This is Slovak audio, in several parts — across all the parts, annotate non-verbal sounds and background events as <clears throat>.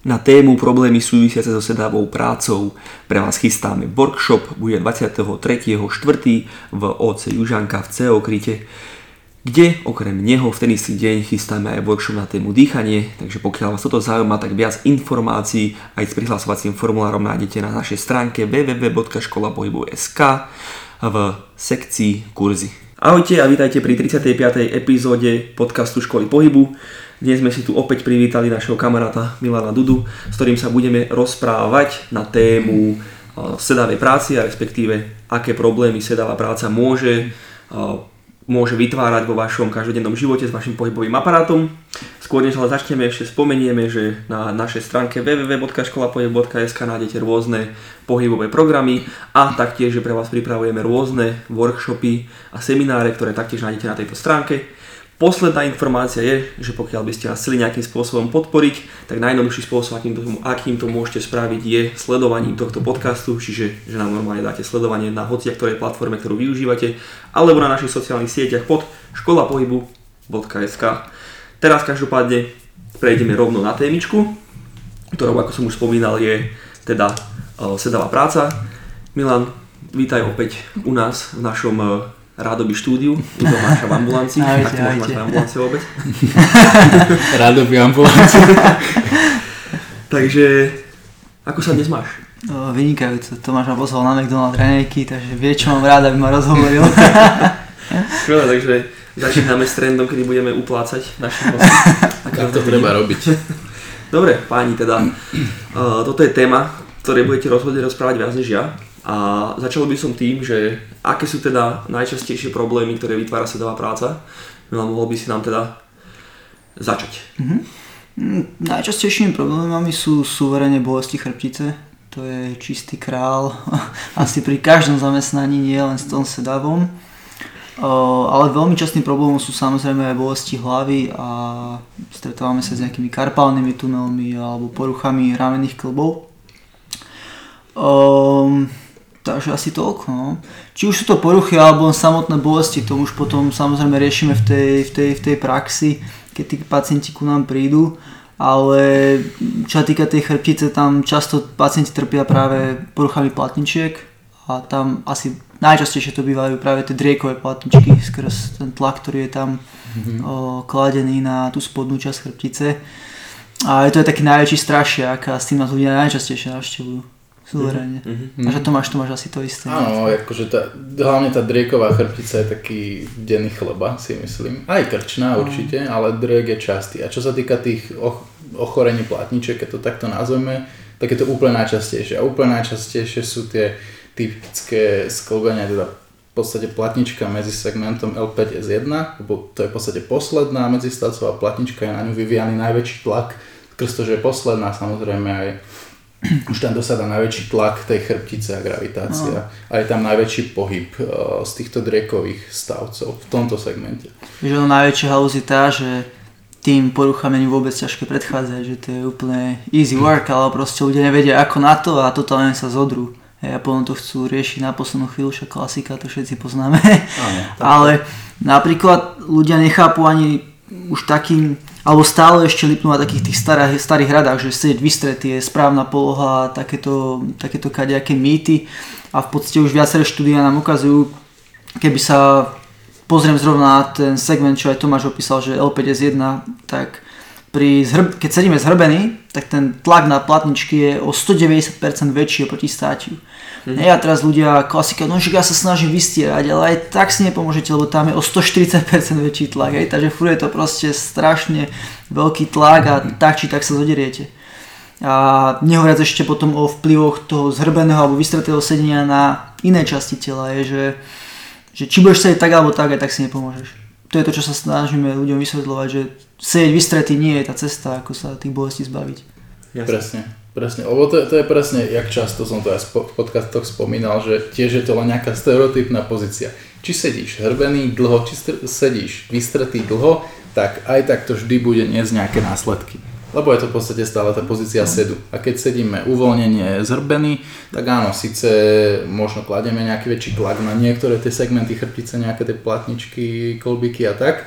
Na tému problémy súvisiace so sedavou prácou pre vás chystáme workshop, bude 23.4. v OC Južanka v CO Kryte, kde okrem neho v ten istý deň chystáme aj workshop na tému dýchanie, takže pokiaľ vás toto zaujíma, tak viac informácií aj s prihlasovacím formulárom nájdete na našej stránke www.školapohybu.sk v sekcii kurzy. Ahojte a vítajte pri 35. epizóde podcastu Školy pohybu. Dnes sme si tu opäť privítali našeho kamaráta Milana Dudu, s ktorým sa budeme rozprávať na tému sedavej práci a respektíve aké problémy sedavá práca môže, môže vytvárať vo vašom každodennom živote s vašim pohybovým aparátom. Skôr než ale začneme, ešte spomenieme, že na našej stránke www.školapohyb.sk nájdete rôzne pohybové programy a taktiež, že pre vás pripravujeme rôzne workshopy a semináre, ktoré taktiež nájdete na tejto stránke. Posledná informácia je, že pokiaľ by ste nás chceli nejakým spôsobom podporiť, tak najjednoduchší spôsob, akým to, akým to môžete spraviť, je sledovaním tohto podcastu, čiže že nám normálne dáte sledovanie na hoci ktorej platforme, ktorú využívate, alebo na našich sociálnych sieťach pod školapohybu.sk. Teraz každopádne prejdeme rovno na témičku, ktorou, ako som už spomínal, je teda uh, sedavá práca. Milan, vítaj opäť u nás v našom uh, Rádoby štúdiu, u Tomáša v ambulancii. Ahojte, Ak máš v ambulancii vôbec. <laughs> Rádoby ambulancii. <laughs> Takže, ako sa dnes máš? O, vynikajúco. Tomáš ma pozval na McDonald raňajky, takže vie, čo mám rád, aby ma rozhovoril. <laughs> Skvelé, takže začíname s trendom, kedy budeme uplácať našich hostí. Tak to treba robiť. Dobre, páni, teda, uh, toto je téma, ktorej budete rozhodne rozprávať viac než ja. A začal by som tým, že aké sú teda najčastejšie problémy, ktoré vytvára sedová práca. Milan, mohol by si nám teda začať. Mm, Najčastejšími problémami sú suverene bolesti chrbtice. To je čistý král. <laughs> Asi pri každom zamestnaní, nie len s tom sedavom. Ale veľmi častým problémom sú samozrejme aj bolesti hlavy a stretávame sa s nejakými karpálnymi tunelmi alebo poruchami ramenných klbov. Um, takže asi toľko. No. Či už sú to poruchy alebo samotné bolesti, to už potom samozrejme riešime v tej, v tej, v tej praxi, keď tí pacienti ku nám prídu. Ale čo sa týka tej chrbtice, tam často pacienti trpia práve poruchami platničiek a tam asi najčastejšie to bývajú práve tie driekové platničky skrz ten tlak, ktorý je tam mm-hmm. o, kladený na tú spodnú časť chrbtice. A je to aj taký najväčší strašiak a s tým nás ľudia najčastejšie navštevujú. Suverénne. Mm-hmm. A že to máš, to máš asi to isté. Áno, akože tá, hlavne tá drieková chrbtica je taký denný chleba, si myslím. Aj krčná určite, ale driek je častý. A čo sa týka tých och- ochorení platniček, keď to takto nazveme, tak je to úplne najčastejšie. A úplne najčastejšie sú tie typické sklbenia, teda v podstate platnička medzi segmentom L5S1, lebo to je v podstate posledná medzistavcová platnička, je na ňu vyvíjaný najväčší tlak, skrz to, že je posledná, samozrejme aj už tam dosadá najväčší tlak tej chrbtice a gravitácia. No. A je tam najväčší pohyb uh, z týchto drekových stavcov v tomto segmente. Že ono najväčšia halúz je tá, že tým poruchám není vôbec ťažké predchádzať, že to je úplne easy work, ale proste ľudia nevedia ako na to a totálne sa zodrú. A potom to chcú riešiť na poslednú chvíľu, však klasika, to všetci poznáme. Áno, ale napríklad ľudia nechápu ani už takým alebo stále ešte lipnú na takých tých starých, starých radách, že sedieť vystretý je správna poloha, takéto, takéto kadejaké mýty a v podstate už viaceré štúdia nám ukazujú, keby sa pozriem zrovna na ten segment, čo aj Tomáš opísal, že L5S1, tak pri zhrb, keď sedíme zhrbený, tak ten tlak na platničky je o 190% väčší oproti státiu. Mm. a teraz ľudia, klasika, no že ja sa snažím vystierať, ale aj tak si nepomôžete, lebo tam je o 140% väčší tlak, hej, takže furt je to proste strašne veľký tlak a tak či tak sa zoderiete. A nehovoriac ešte potom o vplyvoch toho zhrbeného alebo vystretého sedenia na iné časti tela, je, že, že či budeš sedieť tak alebo tak, aj tak si nepomôžeš. To je to, čo sa snažíme ľuďom vysvetľovať, že sedieť vystretý nie je tá cesta, ako sa tých bolestí zbaviť. Jasne. Presne. Presne, lebo to, to je presne, jak často som to aj v podcastoch spomínal, že tiež je to len nejaká stereotypná pozícia. Či sedíš hrbený dlho, či sedíš vystretý dlho, tak aj tak to vždy bude niesť nejaké následky. Lebo je to v podstate stále tá pozícia sedu. A keď sedíme uvoľnenie zhrbený, tak áno, síce možno kladieme nejaký väčší tlak na niektoré tie segmenty chrbtice, nejaké tie platničky, kolbiky a tak,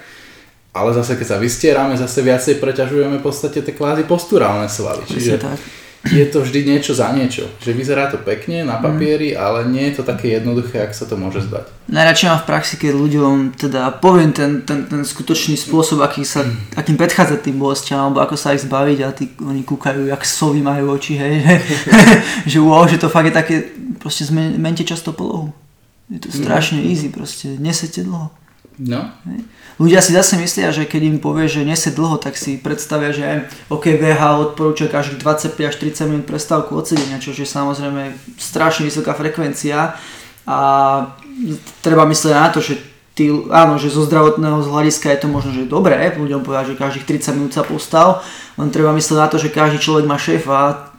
ale zase keď sa vystierame, zase viacej preťažujeme v podstate tie kvázi posturálne svaly. Čiže tak. Je to vždy niečo za niečo. Že vyzerá to pekne na Mhm. papieri, ale nie je to také jednoduché, ak sa to môže zdať. Najradšej mám v praxi, keď ľuďom teda poviem ten, ten, ten skutočný spôsob, aký sa, akým predchádzať tým bolestiam, alebo ako sa ich zbaviť a tí, oni kúkajú, jak sovy majú oči, hej, že, <laughs> že wow, že to fakt je také, proste zmen, mente často polohu. Je to strašne easy, proste nesete dlho. No, Ľudia si zase myslia, že keď im povie, že nese dlho, tak si predstavia, že OK, VH odporúča každých 25 až 30 minút prestávku od čo je samozrejme strašne vysoká frekvencia. A treba myslieť na to, že ty, áno, že zo zdravotného hľadiska je to možno, že dobré, ľuďom povedať, že každých 30 minút sa postal, len treba myslieť na to, že každý človek má šéfa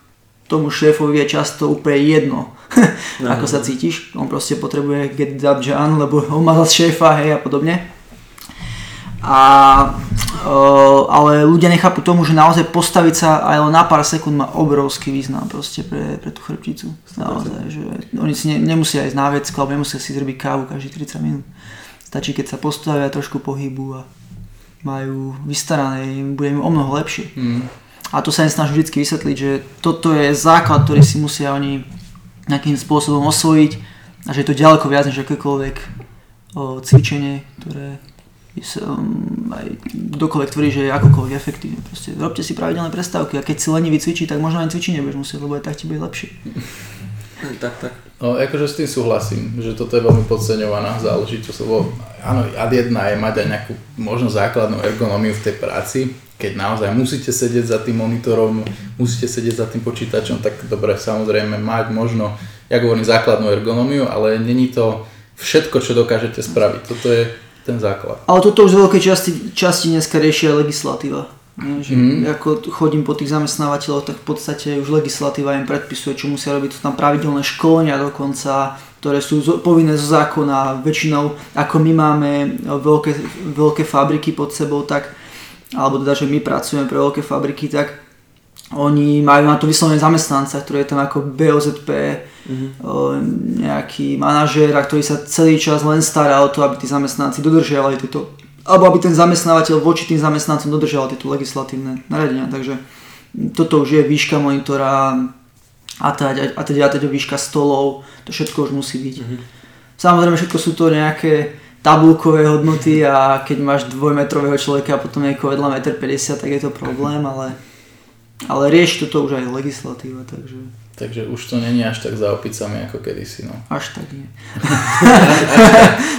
tomu šéfovi je často úplne jedno, <laughs> ako sa cítiš. On proste potrebuje get that done, lebo <laughs> on má zase šéfa, hej, a podobne. A, ale ľudia nechápu tomu, že naozaj postaviť sa aj len na pár sekúnd má obrovský význam proste pre, pre tú chrbticu. Naozaj, že oni si ne, nemusia ísť na vecko, alebo nemusia si zrobiť kávu každých 30 minút. Stačí, keď sa postavia trošku pohybu a majú vystarané, bude im o mnoho lepšie. mm. A to sa im snažím vždy vysvetliť, že toto je základ, ktorý si musia oni nejakým spôsobom osvojiť a že je to ďaleko viac než akékoľvek o, cvičenie, ktoré um, aj kdokoľvek tvrdí, že je akokoľvek efektívne. Proste robte si pravidelné prestávky a keď si lenivý cvičí, tak možno aj cvičiť nebudeš musieť, lebo aj tak ti bude lepšie. <laughs> Tak, tak. No, akože s tým súhlasím, že toto je veľmi podceňovaná záležitosť, lebo áno, ad jedna je mať aj nejakú možno základnú ergonómiu v tej práci, keď naozaj musíte sedieť za tým monitorom, musíte sedieť za tým počítačom, tak dobre, samozrejme mať možno, ja hovorím, základnú ergonómiu, ale není to všetko, čo dokážete spraviť. Toto je ten základ. Ale toto už z veľkej časti, časti dneska riešia legislatíva. Nie, že Mhm. ako chodím po tých zamestnávateľov, tak v podstate už legislatíva im predpisuje, čo musia robiť. Sú tam pravidelné školenia dokonca, ktoré sú povinné zo zákona. Väčšinou, ako my máme veľké, veľké fabriky pod sebou, tak, alebo teda, že my pracujeme pre veľké fabriky, tak oni majú na to vyslovene zamestnanca, ktorý je tam ako BOZP, o, nejaký manažér, a ktorý sa celý čas len stará o to, aby tí zamestnanci dodržiavali tieto alebo aby ten zamestnávateľ voči tým zamestnancom dodržiaval tieto legislatívne nariadenia. Takže toto už je výška monitora a teď, a teď, a teď výška stolov, to všetko už musí byť. Samozrejme všetko sú to nejaké tabulkové hodnoty a keď máš dvojmetrového človeka a potom niekoho vedľa 1,50 m, tak je to problém, ale, ale rieši toto už aj legislatíva, takže Takže už to není až tak za opicami ako kedysi, no. až tak nie.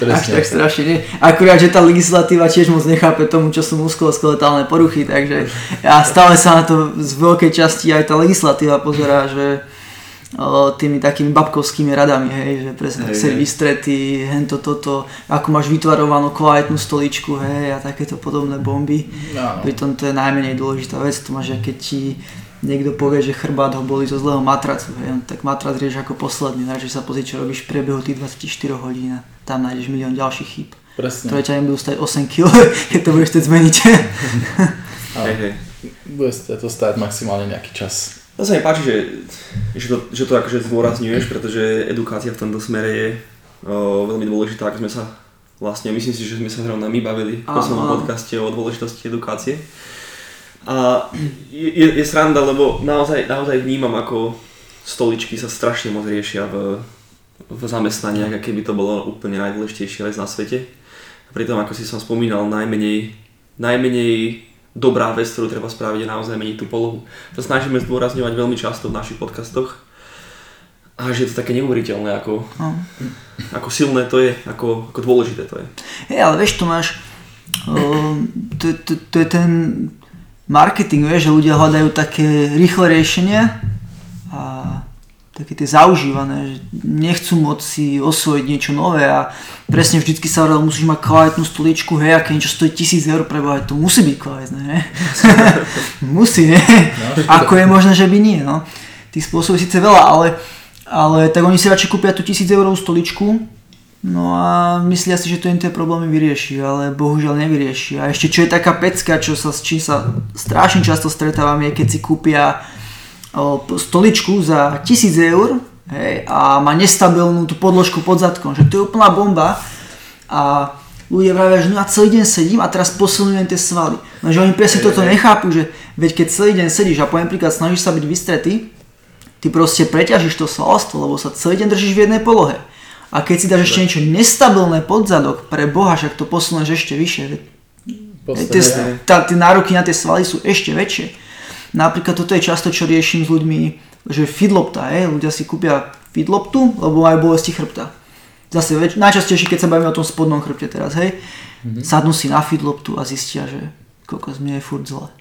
<laughs> Až tak strašne nie. Akurát, že tá legislatíva tiež moc nechápe tomu, čo sú muskuloskeletálne poruchy, takže ja stále sa na to z veľkej časti aj tá legislatíva pozerá, že tými takými babkovskými radami, hej, že presne Hej, hej. vystrety, hento toto, ako máš vytvarovanú kvalitnú stoličku, hej, a takéto podobné bomby. Áno. Pritom to je najmenej dôležitá vec, to máš, že keď ti niekto povie, že chrbát ho boli zo zlého matracu, hej, tak matrac rieš ako posledný, radšej sa pozri, čo robíš v priebehu tých 24 hodín a tam nájdeš milión ďalších chýb, Presne. ktoré ťa nebudú stať 8 kg, <laughs> keď to budeš chcieť zmeniť. <laughs> <laughs> Hej, hej. Bude to stáť maximálne nejaký čas. To sa mi páči, že, že, to, že to akože zdôrazňuješ, pretože edukácia v tomto smere je o, veľmi dôležitá, ako sme sa vlastne, myslím si, že sme sa zrovna my bavili v poslednom podcaste o dôležitosti edukácie. A je, je, je sranda, lebo naozaj, naozaj vnímam, ako stoličky sa strašne moc riešia v, v zamestnaniach, aké by to bolo úplne najdôležitejšia vec na svete. A pritom, ako si som spomínal, najmenej, najmenej dobrá vec, ktorú treba spraviť, je naozaj meniť tú polohu. To snažíme zdôrazňovať veľmi často v našich podcastoch. A že je to také neuveriteľné, ako, No. ako silné to je, ako, ako dôležité to je. Hej, ale vieš, to máš, o, to, to, to je ten marketing, vieš, že ľudia hľadajú také rýchle riešenia a také tie zaužívané, že nechcú moc si osvojiť niečo nové a presne vždycky sa hovorilo, musíš mať kvalitnú stoličku, hej, aké niečo stojí tisíc eur pre Boha, to musí byť kvalitné, ne? <laughs> musí, ne? Ako je možné, že by nie, no. Tých spôsobov síce veľa, ale, ale tak oni si radšej kúpia tú tisíc eurovú stoličku, No a myslia si, že to im tie problémy vyrieši, ale bohužiaľ nevyrieši. A ešte čo je taká pecka, čo sa, s čím sa strašne často stretávam, je keď si kúpia stoličku za 1000 eur hej, a má nestabilnú tú podložku pod zadkom, že to je úplná bomba a ľudia vravia, že no ja celý deň sedím a teraz posilňujem tie svaly. Lenže oni presne toto nechápu, že veď keď celý deň sedíš a poviem príklad snažíš sa byť vystretý, ty proste preťažíš to svalstvo, lebo sa celý deň držíš v jednej polohe. A keď si dáš ešte niečo nestabilné pod zadok, pre Boha, však to posunieš ešte vyššie. Tie, tá, tie nároky na tie svaly sú ešte väčšie. Napríklad toto je často, čo riešim s ľuďmi, že fidlopta, je, ľudia si kúpia fidloptu, lebo majú bolesti chrbta. Zase väč- najčastejšie, keď sa bavíme o tom spodnom chrbte teraz, hej, mm-hmm. sadnú si na fidloptu a zistia, že koľko mne je furt zle.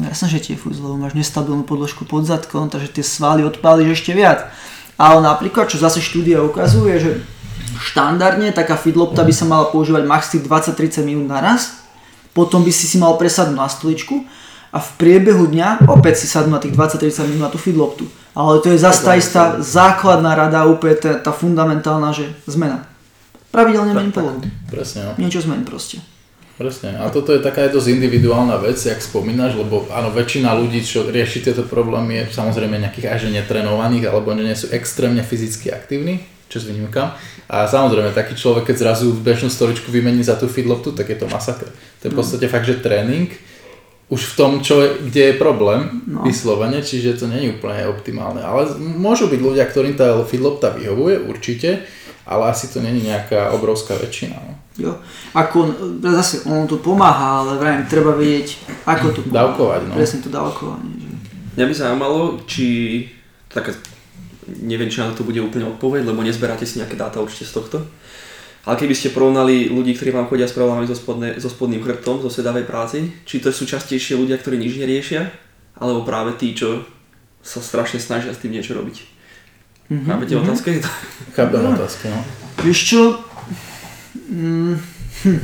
No jasné, že ti je furt zle, lebo máš nestabilnú podložku pod zadkom, takže tie svaly odpálíš ešte viac. Ale napríklad, čo zase štúdia ukazuje, že štandardne taká fidlopta by sa mala používať max 20-30 minút naraz, potom by si si mal presadnúť na stoličku a v priebehu dňa opäť si sadnú na tých 20-30 minút na tú fidloptu. Ale to je zase tá istá základná rada, úplne tá, tá fundamentálna, že zmena. Pravidelne mení polohu. Presne. No. Niečo zmení proste. Presne. A toto je taká je dosť individuálna vec, jak spomínaš, lebo áno, väčšina ľudí, čo rieši tieto problémy, je samozrejme nejakých až netrenovaných, alebo nie sú extrémne fyzicky aktívni, čo s výnimkám. A samozrejme, taký človek, keď zrazu v bežnú stoličku vymení za tú feedloptu, tak je to masaker. To je v podstate fakt, že tréning, už v tom, čo, kde je problém, no. vyslovene, čiže to nie je úplne optimálne. Ale môžu byť ľudia, ktorým tá feedlopta vyhovuje, určite, ale asi to není nejaká obrovská väčšina. No. Jo. Ako, zase ono to pomáha, ale vrajím, treba vedieť, ako to pomáha. Dávkovať, no. Presne to dávkovanie. Že... Mňa by zaujímalo, či taká, neviem, či na to bude úplne odpoveď, lebo nezberáte si nejaké dáta určite z tohto. Ale keby ste porovnali ľudí, ktorí vám chodia s problémami so, spodne, so spodným chrbtom, zo sedavej práci, či to sú častejšie ľudia, ktorí nič neriešia, alebo práve tí, čo sa strašne snažia s tým niečo robiť. Mm-hmm, Chápete mm-hmm. otázky? Chápem no. otázky, no. Vieš čo, Mm, hm.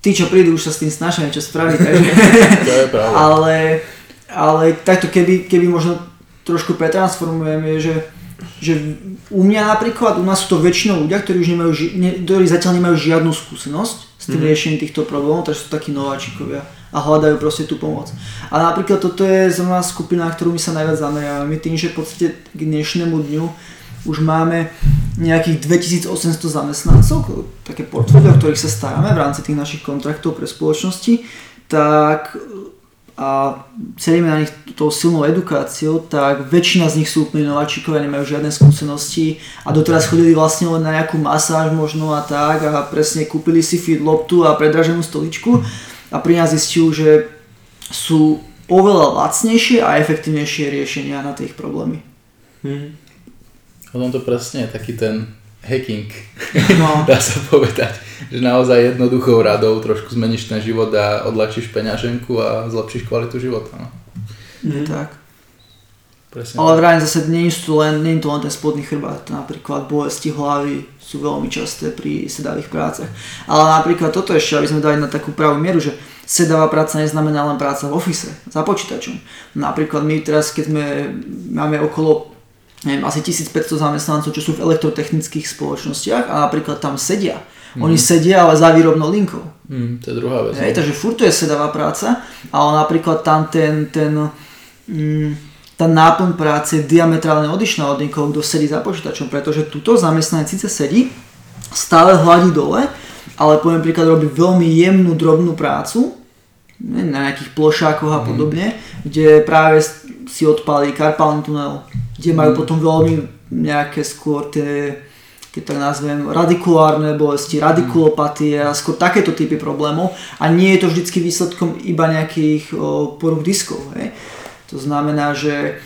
Tí, čo prídu, už sa s tým snažia niečo spraviť. <laughs> Takže... to je pravda. Ale, ale takto, keby, keby možno trošku pretransformujeme, že, že u mňa napríklad, u nás sú to väčšinou ľudia, ktorí už nemajú, ne, ktorí zatiaľ nemajú žiadnu skúsenosť s tým mm. riešením týchto problémov, takže sú takí nováčikovia a hľadajú proste tú pomoc. A napríklad toto je zrovna skupina, ktorú my sa najviac zameriavame. Tým, že v podstate k dnešnému dňu už máme nejakých 2800 zamestnancov, také portfólio, o ktorých sa staráme v rámci tých našich kontraktov pre spoločnosti, tak a celíme na nich tou silnou edukáciou, tak väčšina z nich sú úplne nováčikovia, nemajú žiadne skúsenosti a doteraz chodili vlastne len na nejakú masáž možno a tak a presne kúpili si feed loptu a predraženú stoličku a pri nás zistiu, že sú oveľa lacnejšie a efektívnejšie riešenia na tie ich problémy. Hmm. Potom to presne je taký ten hacking, no. <laughs> dá sa povedať, že naozaj jednoduchou radou trošku zmeníš ten život a odlačíš peňaženku a zlepšíš kvalitu života. No. Mm. Tak. Presne Ale vrajím zase, nie je, to len, nie je to len ten spodný chrbát, napríklad bolesti hlavy sú veľmi časté pri sedavých prácach. Ale napríklad toto ešte, aby sme dali na takú pravú mieru, že sedavá práca neznamená len práca v ofise, za počítačom. Napríklad my teraz, keď sme, máme okolo neviem, asi 1500 zamestnancov, čo sú v elektrotechnických spoločnostiach a napríklad tam sedia. Mm. Oni sedia ale za výrobnou linkou. Mm, to je druhá vec. Hej, no. takže furt to je sedavá práca, ale napríklad tam ten, ten mm, tá náplň práce je diametrálne odlišná od niekoho, kto sedí za počítačom, pretože tuto zamestnanec síce sedí, stále hladí dole, ale poviem príklad robí veľmi jemnú, drobnú prácu, na nejakých plošákoch a mhm. podobne, mm. kde práve si odpálí karpálny tunel, kde majú mm. potom veľmi nejaké skôr tie, keď tak nazvem, radikulárne bolesti, radikulopatie a skôr takéto typy problémov a nie je to vždycky výsledkom iba nejakých poruch diskov. Hej. To znamená, že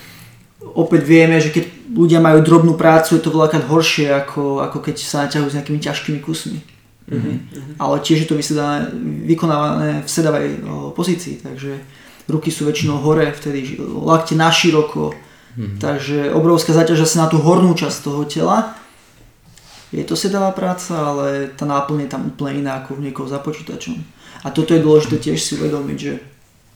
opäť vieme, že keď ľudia majú drobnú prácu, je to veľakrát horšie, ako, ako keď sa naťahujú s nejakými ťažkými kusmi. Mm-hmm. Ale tiež je to vykonávané v sedavej pozícii, takže ruky sú väčšinou hore, vtedy lakte na široko, mm-hmm. takže obrovská záťaž asi na tú hornú časť toho tela. Je to sedavá práca, ale tá náplň je tam úplne iná ako v niekoho za počítačom. A toto je dôležité tiež si uvedomiť, že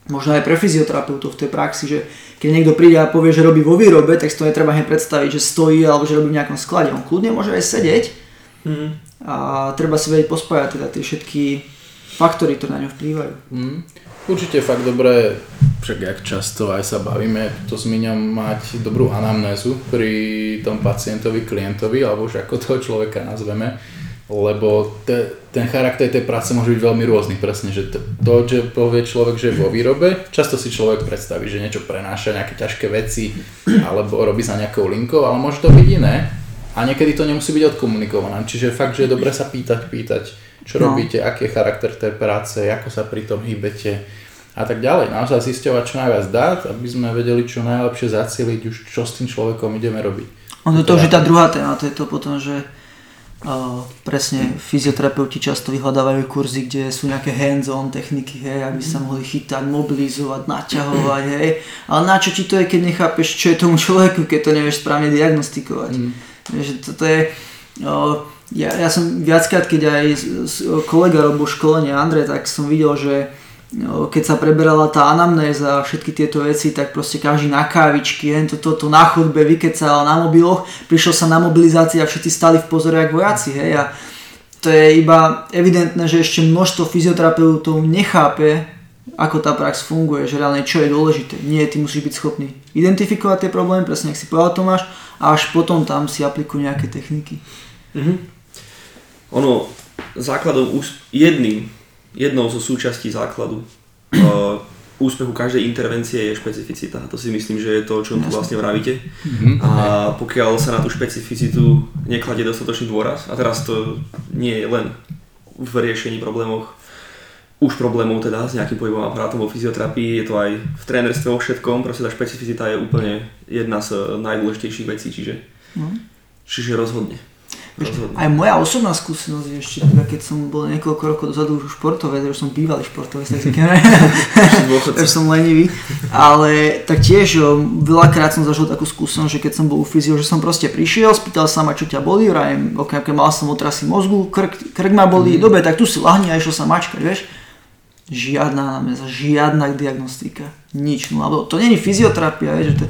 možno aj pre fyzioterapeutov v tej praxi, že keď niekto príde a povie, že robí vo výrobe, tak si to netreba hneď predstaviť, že stojí alebo že robí v nejakom sklade. On kľudne môže aj sedieť mm. a treba si vedieť pospájať teda tie všetky faktory, ktoré na ňo vplývajú. Mm. Určite fakt dobré, však jak často aj sa bavíme, to zmiňam mať dobrú anamnézu pri tom pacientovi, klientovi, alebo už ako toho človeka nazveme. lebo te, ten charakter tej práce môže byť veľmi rôzny, presne, že to, že povie človek, že je vo výrobe, často si človek predstaví, že niečo prenáša, nejaké ťažké veci, alebo robí sa nejakou linkou, ale môže to byť iné a niekedy to nemusí byť odkomunikované, čiže fakt, že je dobre sa pýtať, pýtať, čo no. robíte, aký je charakter tej práce, ako sa pri tom hýbete a tak ďalej. Naozaj zisťovať čo najviac dát, aby sme vedeli čo najlepšie zacieliť už čo s tým človekom ideme robiť. Ono to už je tá druhá téma, to je to potom, že Uh, presne fyzioterapeuti často vyhľadávajú kurzy, kde sú nejaké hands-on techniky, hej, aby sa mohli chytať, mobilizovať, naťahovať, hej. Ale na čo ti to je, keď nechápeš, čo je tomu človeku, keď to nevieš správne diagnostikovať. Mm. Vieš, toto je, uh, ja, ja som viackrát, keď aj kolega robil školenie Andrej, tak som videl, že No, keď sa preberala tá anamnéza a všetky tieto veci, tak proste každý na kávičky, jen toto to, to na chodbe vykecal na mobiloch, prišiel sa na mobilizácii a všetci stali v pozore ako vojaci, hej, a to je iba evidentné, že ešte množstvo fyzioterapeutov nechápe, ako tá prax funguje, že reálne čo je dôležité. Nie, ty musíš byť schopný identifikovať tie problémy, presne ak si povedal Tomáš, a až potom tam si aplikujú nejaké techniky. Mhm. Ono, základom jedným jednou zo súčastí základu uh, úspechu každej intervencie je špecificita. To si myslím, že je to, o čom tu vlastne vravíte. Mm-hmm. A pokiaľ sa na tú špecificitu nekladie dostatočný dôraz, a teraz to nie je len v riešení problémoch, už problémov teda s nejakým pohybom aparátom vo fyzioterapii, je to aj v trénerstve vo všetkom, proste tá špecificita je úplne jedna z najdôležitejších vecí, čiže, mm. čiže rozhodne. Aj moja osobná skúsenosť je ešte teda, keď som bol niekoľko rokov dozadu už športovec, už som bývalý športovec, <laughs> <laughs> už som lenivý, ale tak tiež veľakrát som zažil takú skúsenosť, že keď som bol u fyzio, že som proste prišiel, spýtal sa ma, čo ťa bolí, vrajem, ok, keď mal som otrasy mozgu, krk, krk ma bolí, mm. dobre, tak tu si lahni a išiel sa mačkať, vieš. Žiadna námeza, žiadna diagnostika, nič. No, alebo to není fyzioterapia, vieš, že to,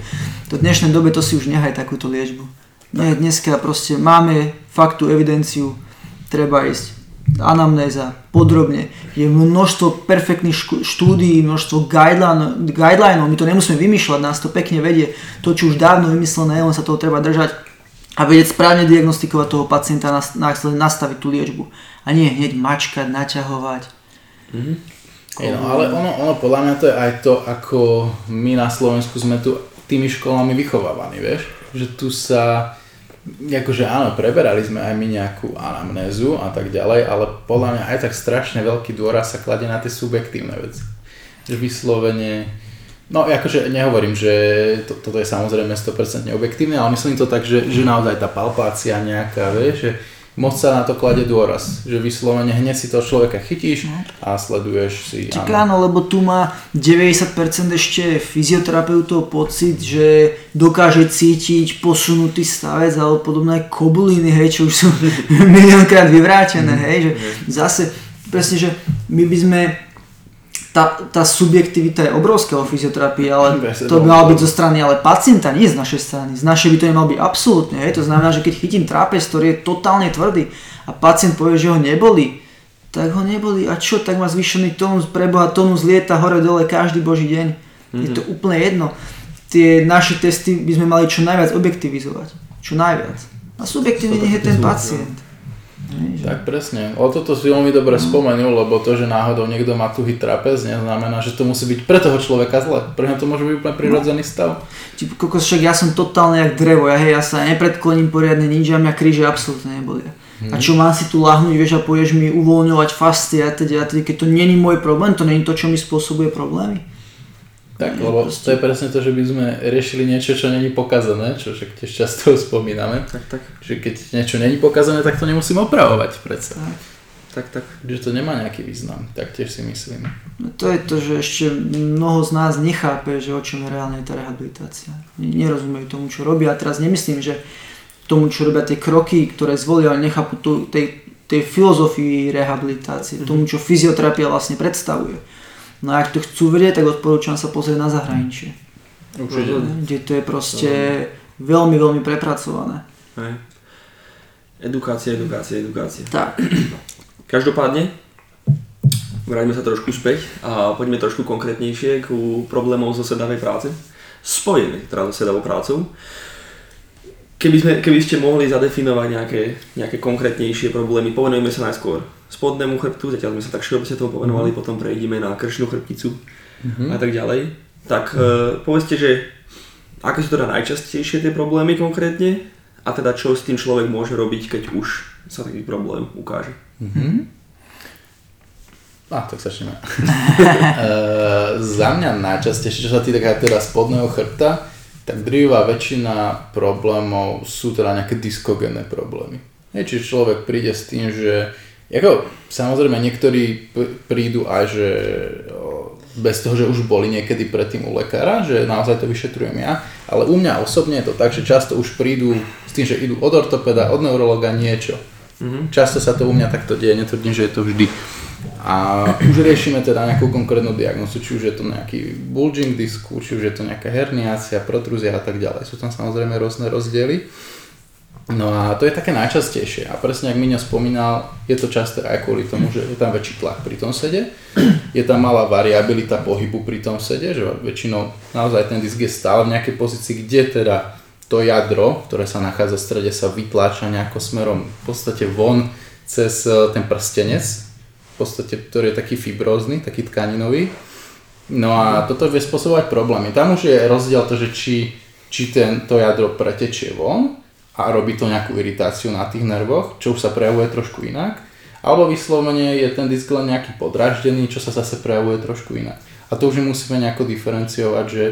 to v dnešnej dobe to si už nehaj takúto liečbu. Nie, dneska proste máme fakt tú evidenciu, treba ísť anamnéza, podrobne. Je množstvo perfektných štúdií, množstvo guideline, my to nemusíme vymýšľať, nás to pekne vedie. To, čo už dávno vymyslené, len sa toho treba držať a vedieť správne diagnostikovať toho pacienta a nastaviť tú liečbu. A nie hneď mačkať, naťahovať. Mm-hmm. no, ale ono, ono podľa mňa to je aj to, ako my na Slovensku sme tu tými školami vychovávaní, vieš? Že tu sa akože áno, preberali sme aj my nejakú anamnézu a tak ďalej, ale podľa mňa aj tak strašne veľký dôraz sa kladie na tie subjektívne veci. Že vyslovene, no akože nehovorím, že to, toto je samozrejme 100% objektívne, ale myslím to tak, že, že naozaj tá palpácia nejaká, vieš, že moc sa na to klade dôraz, že vyslovene hneď si toho človeka chytíš no. a sleduješ si. Čiže áno, lebo tu má 90% ešte fyzioterapeutov pocit, že dokáže cítiť posunutý stavec alebo podobné kobuliny, hej, čo už sú <laughs> miliónkrát vyvrátené, hej, že zase presne, že my by sme tá, tá subjektivita je obrovská o fyzioterapii, ale <laughs> to by malo byť zo strany ale pacienta, nie z našej strany. Z našej by to nemal byť absolútne. Hej. To znamená, že keď chytím trápec, ktorý je totálne tvrdý a pacient povie, že ho neboli, tak ho neboli. A čo, tak má zvýšený tónus, preboha tónus lieta hore dole každý boží deň. Mm-hmm. Je to mhm. úplne jedno. Tie naše testy by sme mali čo najviac objektivizovať. Čo najviac. A subjektívne je ten pacient. Tak presne. O toto si veľmi dobre no. spomenul, lebo to, že náhodou niekto má tuhý trapez, neznamená, že to musí byť pre toho človeka zle. Pre to môže byť úplne prirodzený stav. Či kokos, však ja som totálne jak drevo, ja, hej, ja sa nepredkloním poriadne nič a mňa kríže absolútne nebolia. Hmm. A čo mám si tu lahnúť, vieš, a pôjdeš mi uvoľňovať fasty a teda, a teda, keď to není môj problém, to není to, čo mi spôsobuje problémy. Tak, lebo proste... to je presne to, že by sme riešili niečo, čo není pokazané, čo však tiež často <laughs> spomíname. Tak, tak. Že keď niečo není pokazané, tak to nemusím opravovať predsa. Tak. Tak, tak. Že to nemá nejaký význam, tak tiež si myslím. No to je to, že ešte mnoho z nás nechápe, že o čom je reálne tá rehabilitácia. Nerozumejú tomu, čo robia. A teraz nemyslím, že tomu, čo robia tie kroky, ktoré zvolia, ale nechápu tej, tej filozofii rehabilitácie, mm-hmm. tomu, čo fyzioterapia vlastne predstavuje No a ak to chcú vedieť, tak odporúčam sa pozrieť na zahraničie. Určite. Kde to je proste veľmi, veľmi prepracované. Hej. Edukácia, edukácia, edukácia. Tak. <clears throat> Každopádne, vráťme sa trošku späť a poďme trošku konkrétnejšie k problémov zo sedavej práce. Spojené teda so sedavou prácou. Keby, sme, keby ste mohli zadefinovať nejaké, nejaké konkrétnejšie problémy, povenujeme sa najskôr spodnému chrbtu, zatiaľ sme sa tak všeobecne tomu povenovali, mm-hmm. potom prejdeme na kršnú chrbticu mm-hmm. a tak ďalej. Tak uh, povedzte, že aké sú teda najčastejšie tie problémy konkrétne a teda čo s tým človek môže robiť, keď už sa taký problém ukáže. Mm-hmm. A, tak začneme. uh, <laughs> za mňa najčastejšie, čo sa týka teda spodného chrbta, tak drýva väčšina problémov sú teda nejaké diskogénne problémy. Je, čiže človek príde s tým, že ako, samozrejme niektorí prídu aj, že bez toho, že už boli niekedy predtým u lekára, že naozaj to vyšetrujem ja, ale u mňa osobne je to tak, že často už prídu s tým, že idú od ortopeda, od neurologa niečo. Mm-hmm. Často sa to u mňa takto deje, netvrdím, že je to vždy. A už riešime teda nejakú konkrétnu diagnozu, či už je to nejaký bulging disku, či už je to nejaká herniácia, protrúzia a tak ďalej. Sú tam samozrejme rôzne rozdiely. No a to je také najčastejšie. A presne, ak Miňo spomínal, je to časté aj kvôli tomu, že je tam väčší tlak pri tom sede. Je tam malá variabilita pohybu pri tom sede, že väčšinou naozaj ten disk je stále v nejakej pozícii, kde teda to jadro, ktoré sa nachádza v strede, sa vytláča nejako smerom v podstate von cez eh, ten prstenec, podstate, ktorý je taký fibrózny, taký tkaninový. No a toto vie spôsobovať problémy. Tam už je rozdiel to, že či, či ten, to jadro pretečie von a robí to nejakú iritáciu na tých nervoch, čo už sa prejavuje trošku inak, alebo vyslovene je ten disk len nejaký podraždený, čo sa zase prejavuje trošku inak. A to už musíme nejako diferenciovať, že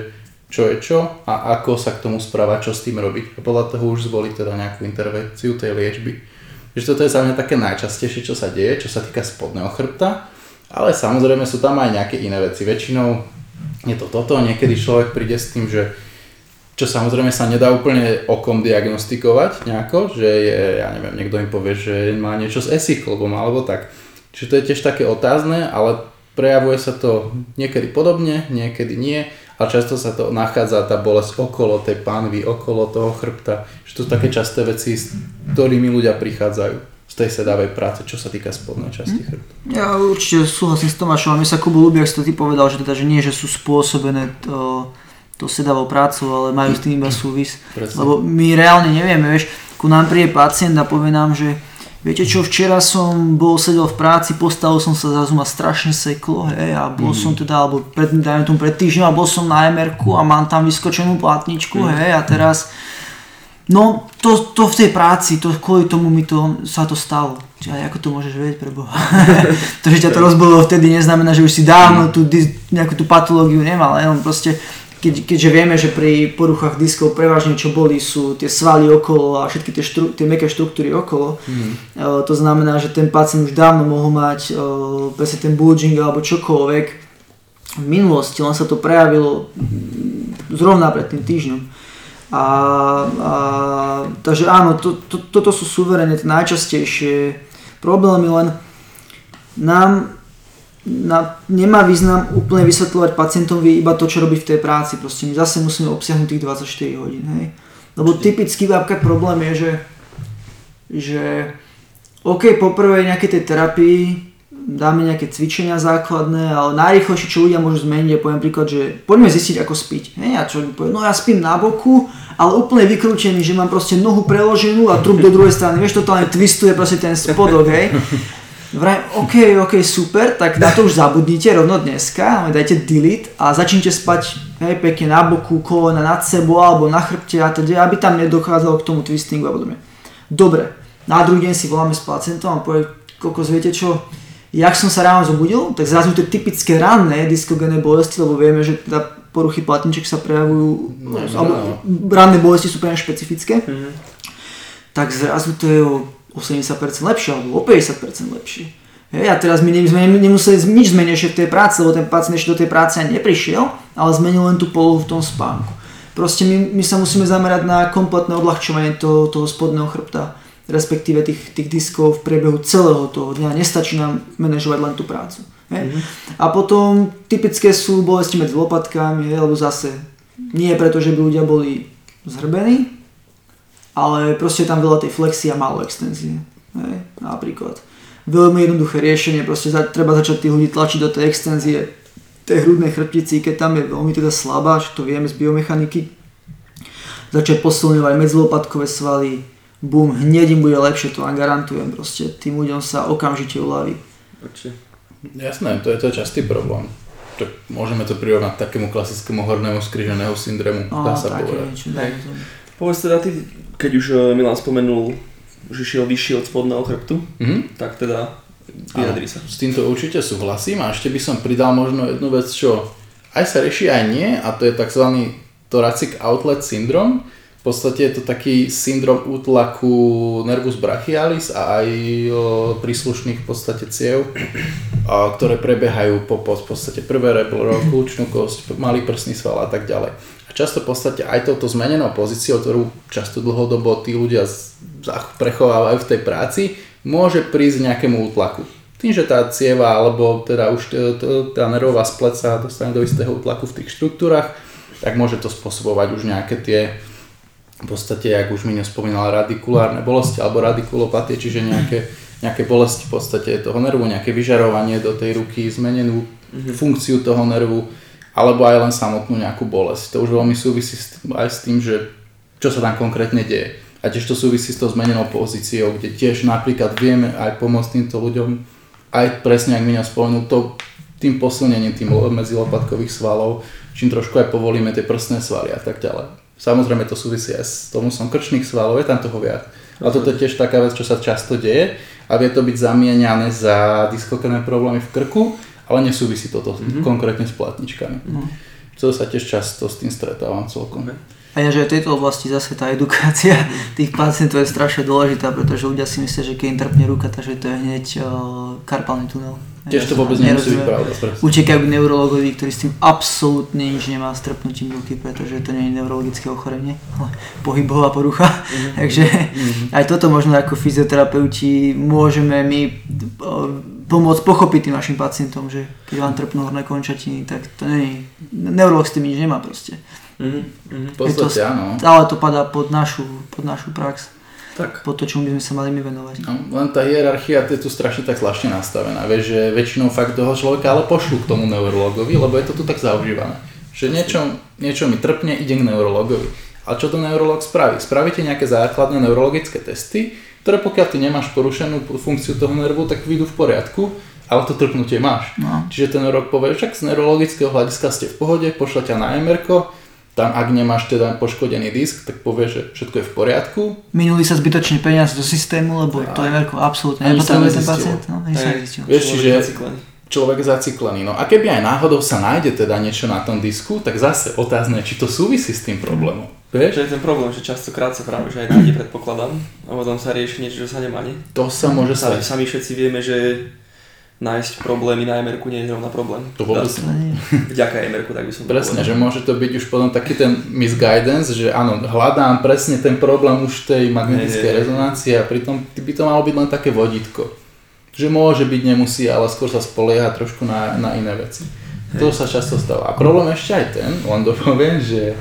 čo je čo a ako sa k tomu správať, čo s tým robiť. A podľa toho už zvoliť teda nejakú intervenciu tej liečby. Takže toto je za mňa také najčastejšie, čo sa deje, čo sa týka spodného chrbta. Ale samozrejme sú tam aj nejaké iné veci. Väčšinou je to toto, niekedy človek príde s tým, že čo samozrejme sa nedá úplne okom diagnostikovať nejako, že je, ja neviem, niekto im povie, že má niečo s esiklbom alebo tak. Čiže to je tiež také otázne, ale prejavuje sa to niekedy podobne, niekedy nie a často sa to nachádza tá bolesť okolo tej panvy, okolo toho chrbta, že to sú také časté veci, s ktorými ľudia prichádzajú z tej sedavej práce, čo sa týka spodnej časti mhm. chrbta. Ja určite súhlasím s Tomášom a mi sa Kubo ľúbi, ak si to ty povedal, že, teda, že nie, že sú spôsobené to, to sedavou prácou, ale majú s tým iba súvis. Presne. Lebo my reálne nevieme, vieš, ku nám príde pacient a povie nám, že Viete čo, včera som bol, sedel v práci, postavil som sa, zrazu ma strašne seklo, hej, a bol mm. som teda, alebo pred, dajme tomu pred týždňom, a bol som na mr a mám tam vyskočenú platničku, mm. hej, a teraz, no, to, to v tej práci, to kvôli tomu mi to, sa to stalo. Čiže ako to môžeš vedieť pre Boha? <laughs> to, že ťa to rozbolo vtedy neznamená, že už si dávno tú, nejakú tú patológiu nemal, len proste keď, keďže vieme, že pri poruchách diskov prevažne čo boli sú tie svaly okolo a všetky tie, štru, tie meké štruktúry okolo. Mm. Uh, to znamená, že ten pacient už dávno mohol mať uh, presne ten bulging alebo čokoľvek v minulosti, len sa to prejavilo zrovna pred tým týždňom. A, a, takže áno, to, to, toto sú suverene tie najčastejšie problémy, len nám na, nemá význam úplne vysvetľovať pacientovi iba to, čo robí v tej práci. Proste my zase musíme obsiahnuť tých 24 hodín. Hej. Lebo typický napríklad problém je, že, že OK, poprvé nejaké tej terapii dáme nejaké cvičenia základné, ale najrychlejšie, čo ľudia môžu zmeniť, je poviem príklad, že poďme zistiť, ako spiť. Hej, a čo povie, no ja spím na boku, ale úplne vykrútený, že mám proste nohu preloženú a trup do druhej strany. Vieš, totálne twistuje proste ten spodok, hej. Vraj, OK, OK, super, tak na to už zabudnite rovno dneska, dajte delete a začnite spať hej, pekne na boku, kolena nad sebou alebo na chrbte a teda, aby tam nedochádzalo k tomu twistingu a podobne. Dobre, na druhý deň si voláme s pacientom a povie, koľko viete čo, jak som sa ráno zobudil, tak zrazu tie typické ranné diskogénne bolesti, lebo vieme, že teda poruchy platniček sa prejavujú, no, alebo ranné bolesti sú pre špecifické, mm-hmm. tak zrazu to je o o 70% lepšie alebo o 50% lepšie. Hej, a teraz my sme nemuseli nič zmeniť ešte v tej práci, lebo ten pacient ešte do tej práce neprišiel, ale zmenil len tú polohu v tom spánku. Proste my, my sa musíme zamerať na kompletné odľahčovanie toho, toho spodného chrbta, respektíve tých, tých diskov v priebehu celého toho dňa. Nestačí nám manažovať len tú prácu. Hej. Mm-hmm. A potom typické sú bolesti medzi lopatkami, hej, lebo zase nie preto, že by ľudia boli zhrbení, ale proste je tam veľa tej flexie a málo extenzie. Hej, napríklad. Veľmi jednoduché riešenie, proste za, treba začať tých ľudí tlačiť do tej extenzie tej hrudnej chrbtici, keď tam je veľmi teda slabá, že to vieme z biomechaniky, začať posilňovať medzilopatkové svaly, bum, hneď im bude lepšie, to vám garantujem proste. Tým ľuďom sa okamžite uľaví. Určite. Jasné, to je, to častý problém. Tak môžeme to prirovnať takému klasickému hornému skriženého syndromu, dá sa také povedať. niečo, Hej. Povedz teda ty, keď už eh, Milan spomenul, že šiel vyššie od spodného chrbtu, Mhm. tak teda vyjadri sa. S týmto určite súhlasím a ešte by som pridal možno jednu vec, čo aj sa rieši, aj nie a to je tzv. thoracic outlet syndrom. V podstate je to taký syndrom útlaku nervus brachialis a aj príslušných v podstate ciev, ktoré prebiehajú po, po v podstate prvé rebro, kľúčnú kosť, malý prsný sval a tak ďalej. Často v podstate aj touto zmenenou pozíciou, ktorú často dlhodobo tí ľudia prechovávajú v tej práci, môže prísť nejakému útlaku. Tým, že tá cieva alebo teda už tá nervová spleť sa dostane do istého útlaku v tých štruktúrach, tak môže to spôsobovať už nejaké tie v podstate, jak už mi nespomínala, radikulárne bolesti alebo radikulopatie, čiže nejaké, nejaké bolesti v podstate toho nervu, nejaké vyžarovanie do tej ruky, zmenenú funkciu toho nervu, alebo aj len samotnú nejakú bolesť. To už veľmi súvisí aj s tým, že čo sa tam konkrétne deje. A tiež to súvisí s tou zmenenou pozíciou, kde tiež napríklad vieme aj pomôcť týmto ľuďom, aj presne, ak mi spomenul, to, tým posilnením tým lo- medzilopatkových svalov, čím trošku aj povolíme tie prsné svaly a tak ďalej. Samozrejme to súvisí aj s tomusom krčných svalov, je tam toho viac. A toto je tiež taká vec, čo sa často deje a vie to byť zamieňané za diskokrné problémy v krku, ale nesúvisí toto mm-hmm. konkrétne s platničkami. No. Co sa tiež často s tým stretávam celkom. A ja, že aj v tejto oblasti zase tá edukácia tých pacientov je strašne dôležitá, pretože ľudia si myslia, že keď im trpne ruka, takže to je hneď uh, karpálny tunel. Tiež to vôbec nemusí byť pravda. Utekajú k neurologovi, ktorý s tým absolútne nič nemá s trpnutím ruky, pretože to nie je neurologické ochorenie, ale pohybová porucha. <laughs> Takže aj toto možno ako fyzioterapeuti môžeme my o, pomôcť pochopiť tým našim pacientom, že keď vám trpnú horné končatiny, tak to je, neurolog s tým nič nemá proste. Mhm, mhm. V podstate áno. Ale to padá pod našu, pod našu prax, Tak. pod to, čomu by sme sa mali my venovať. No, len tá hierarchia je tu strašne tak zvláštne nastavená. Vieš, že väčšinou fakt toho človeka ale pošlu k tomu neurologovi, lebo je to tu tak zaužívané. Že niečo, niečo mi trpne, idem k neurologovi. Ale čo to neurolog spraví? Spravíte nejaké základné neurologické testy, ktoré pokiaľ ty nemáš porušenú funkciu toho nervu, tak vyjdú v poriadku, ale to trpnutie máš. No. Čiže ten neurolog povie, však z neurologického hľadiska ste v pohode, pošle ťa na MR, tam ak nemáš teda poškodený disk, tak povie, že všetko je v poriadku, Minuli sa zbytočne peniaze do systému, lebo to je veľko absolútne nepotrebuje ten pacient. No, ani sa nezistilo. Vieš, čiže-. Človek zaciklený. No a keby aj náhodou sa nájde teda niečo na tom disku, tak zase otázne, či to súvisí s tým problémom. Vieš? To je ten problém, že častokrát sa práve že aj nájde predpokladám a potom sa rieši niečo, čo sa nemá, nie? To sa môže stať. sami všetci vieme, že nájsť problémy na mr nie je zrovna problém. To vôbec nie. <laughs> Vďaka mr tak by som Presne, povedal. že môže to byť už potom taký ten misguidance, že áno, hľadám presne ten problém už tej magnetickej rezonancii a pritom by to malo byť len také vodítko. Že môže byť, nemusí, ale skôr sa spolieha trošku na, na iné veci. To sa často stáva. A problém ešte aj ten, len dopoviem, že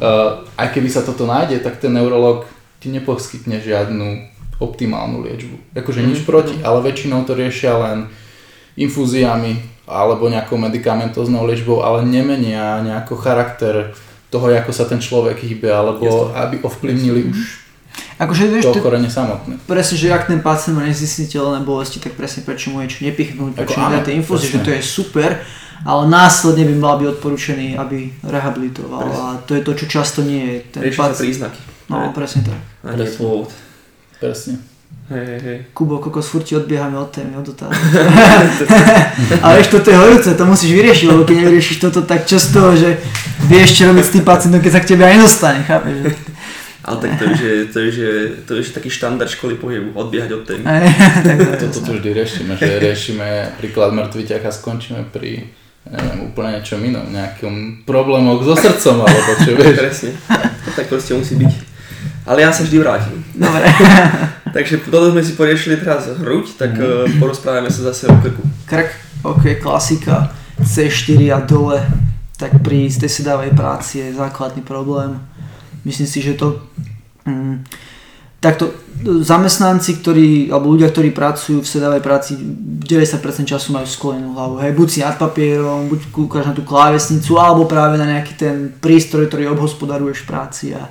uh, aj keby sa toto nájde, tak ten neurolog ti neposkytne žiadnu optimálnu liečbu. Akože nič proti, ale väčšinou to riešia len infúziami alebo nejakou medikamentoznou liečbou, ale nemenia nejako charakter toho, ako sa ten človek hýbe, alebo aby ovplyvnili už Akože vieš, to ochorenie samotné. presne, že ak ten pacient má nezistiteľné bolesti, tak presne prečo mu niečo nepichnúť, prečo mu tie infúzie, že presne. to je super, ale následne by mal byť odporúčený, aby rehabilitoval a to je to, čo často nie je. Ten Rieši sa pacient, príznaky. no presne tak. A nie Presne. pôvod. Presne. Hej, hej, hej. Kubo, kokos, furt ti odbiehame od témy, od otázky. <laughs> Ale vieš, toto je horúce, to musíš vyriešiť, lebo keď nevyriešiš toto, tak čo z toho, že vieš, čo robiť s tým pacientom, keď sa k tebe aj nedostane, chápeš? Ale tak to je, že, to je, že, to je že taký štandard školy pohybu, odbiehať od témy. <laughs> To je Toto tu vždy riešime, že riešime príklad mŕtvy ťah a skončíme pri neviem, úplne niečom inom, nejakom problémoch so srdcom, alebo čo <laughs> vieš. Presne. Tak proste musí byť. Ale ja sa vždy vrátim. Dobre. <laughs> Takže toto sme si poriešili teraz hruď, tak mm. porozprávame sa zase o krku. Krk, ok, klasika, C4 a dole, tak pri tej sedavej práci je základný problém. Myslím si, že to mm, takto zamestnanci, ktorí, alebo ľudia, ktorí pracujú v sedavej práci 90% času majú sklenenú hlavu. Hej, buď si nad papierom, buď kúkaš na tú klávesnicu, alebo práve na nejaký ten prístroj, ktorý obhospodaruješ v práci. A,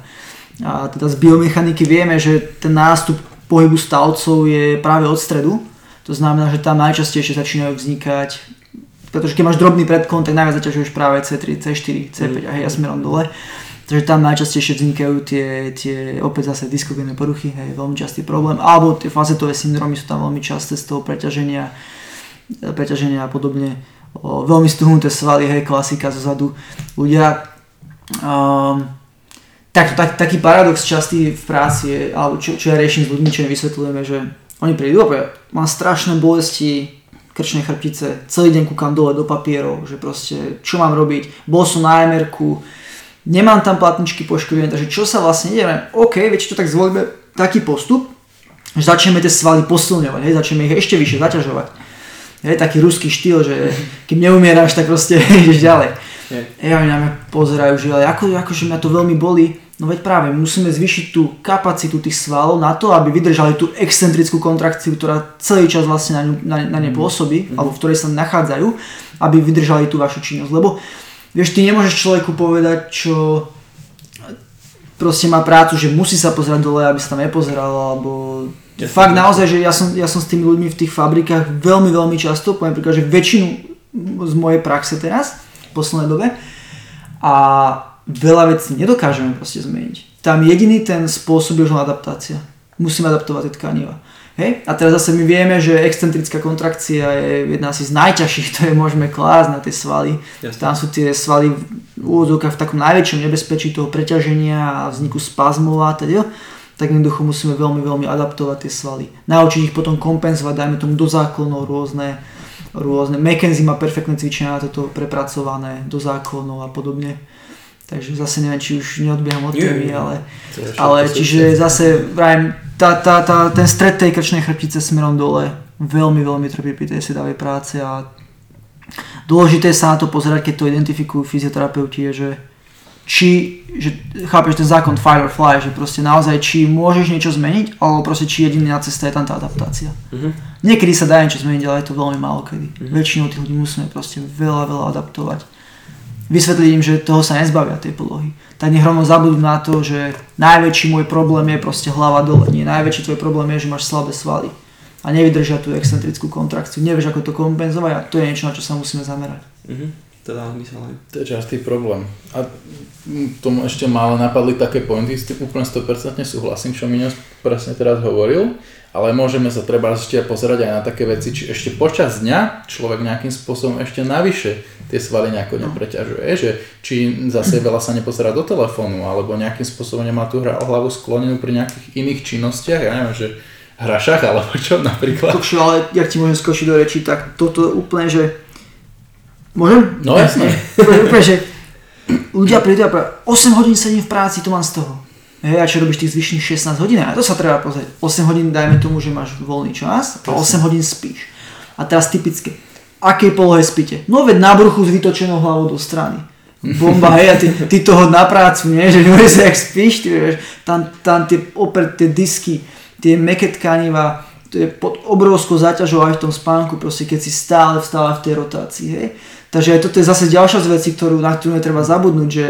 a teda z biomechaniky vieme, že ten nástup pohybu stavcov je práve od stredu. To znamená, že tam najčastejšie začínajú vznikať pretože keď máš drobný predklon, tak najviac zaťažuješ práve C3, C4, C5 a hej, a smerom dole. Takže tam najčastejšie vznikajú tie, tie opäť zase diskogénne poruchy, hej, veľmi častý problém. Alebo tie facetové syndromy sú tam veľmi časté z toho preťaženia, preťaženia a podobne. O, veľmi stuhnuté svaly, hej, klasika zozadu. Ľudia, um, tak, tak, taký paradox častý v práci je, alebo čo, čo ja riešim s ľuďmi, čo vysvetľujeme, že oni prídu a mám strašné bolesti krčnej chrbtice, celý deň kúkam dole do papierov, že proste čo mám robiť, bol som na mr nemám tam platničky poškodené, takže čo sa vlastne ide, OK, viete to tak zvolíme taký postup, že začneme tie svaly posilňovať, hej, začneme ich ešte vyššie zaťažovať. Je taký ruský štýl, že keď neumieráš, tak proste <laughs> ideš ďalej. Ja oni na mňa pozerajú, že ale ako, akože mňa to veľmi boli. No veď práve, musíme zvýšiť tú kapacitu tých svalov na to, aby vydržali tú excentrickú kontrakciu, ktorá celý čas vlastne na, ňu, na, na ne pôsobí, mm-hmm. alebo v ktorej sa nachádzajú, aby vydržali tú vašu činnosť. Lebo Vieš, ty nemôžeš človeku povedať, čo proste má prácu, že musí sa pozerať dole, aby sa tam nepozeral, alebo ja fakt naozaj, že ja som, ja som s tými ľuďmi v tých fabrikách veľmi, veľmi často, poviem príklad, že väčšinu z mojej praxe teraz, v poslednej dobe, a veľa vecí nedokážeme proste zmeniť. Tam jediný ten spôsob je už adaptácia. Musíme adaptovať tie tkaniva. Hej? A teraz zase my vieme, že excentrická kontrakcia je jedna asi z najťažších, <laughs> ktoré môžeme klásť na tie svaly. Jasne. Tam sú tie svaly v úvodzovkách v takom najväčšom nebezpečí toho preťaženia a vzniku spazmov a teda tak jednoducho musíme veľmi, veľmi adaptovať tie svaly. Naučiť ich potom kompenzovať, dajme tomu do záklonov rôzne, rôzne. McKenzie má perfektné cvičenia na toto prepracované do záklonov a podobne. Takže zase neviem, či už neodbieham od témy, ale, ale čiže zase vrajem, tá, tá, tá, ten stred tej krčnej chrbtice smerom dole veľmi, veľmi trpí pri tej sedavej práce a dôležité sa na to pozerať, keď to identifikujú fyzioterapeuti, je, že či, že chápeš ten zákon fire or fly, že proste naozaj či môžeš niečo zmeniť, alebo proste či jediná cesta je tam tá adaptácia. Uh-huh. Niekedy sa dá niečo zmeniť, ale je to veľmi málo kedy. Uh-huh. Väčšinou tých ľudí musíme proste veľa, veľa adaptovať. Vysvetliť im, že toho sa nezbavia tej polohy tak nech rovno zabudú na to, že najväčší môj problém je proste hlava dole. Nie, najväčší tvoj problém je, že máš slabé svaly a nevydržia tú excentrickú kontrakciu. Nevieš, ako to kompenzovať a to je niečo, na čo sa musíme zamerať. Mm-hmm. Teda mysel, To je častý problém. A tomu ešte málo napadli také pointy, s tým úplne 100% súhlasím, čo Miňo presne teraz hovoril ale môžeme sa treba ešte pozerať aj na také veci, či ešte počas dňa človek nejakým spôsobom ešte navyše tie svaly nejako no. nepreťažuje, že či zase veľa sa nepozerá do telefónu, alebo nejakým spôsobom nemá tú hlavu sklonenú pri nejakých iných činnostiach, ja neviem, že hra šach alebo čo napríklad. Čo, ale ja ti môžem skočiť do reči, tak toto úplne, že... Môžem? No jasne. <laughs> úplne, že ľudia prídu a 8 hodín sedím v práci, to mám z toho. Hej, a čo robíš tých zvyšných 16 hodín? A to sa treba pozrieť. 8 hodín dajme tomu, že máš voľný čas a 8 hodín spíš. A teraz typické. Akej polohe spíte? No veď na bruchu s vytočenou hlavou do strany. Bomba, hej, a ty, ty toho na prácu, nie? Že nevieš, jak spíš, ty vieš, tam, tam tie, opred, tie disky, tie meké tkaniva, to je pod obrovskou záťažou aj v tom spánku, proste keď si stále, stále v tej rotácii, hej. Takže aj toto je zase ďalšia z vecí, ktorú, na ktorú netreba zabudnúť, že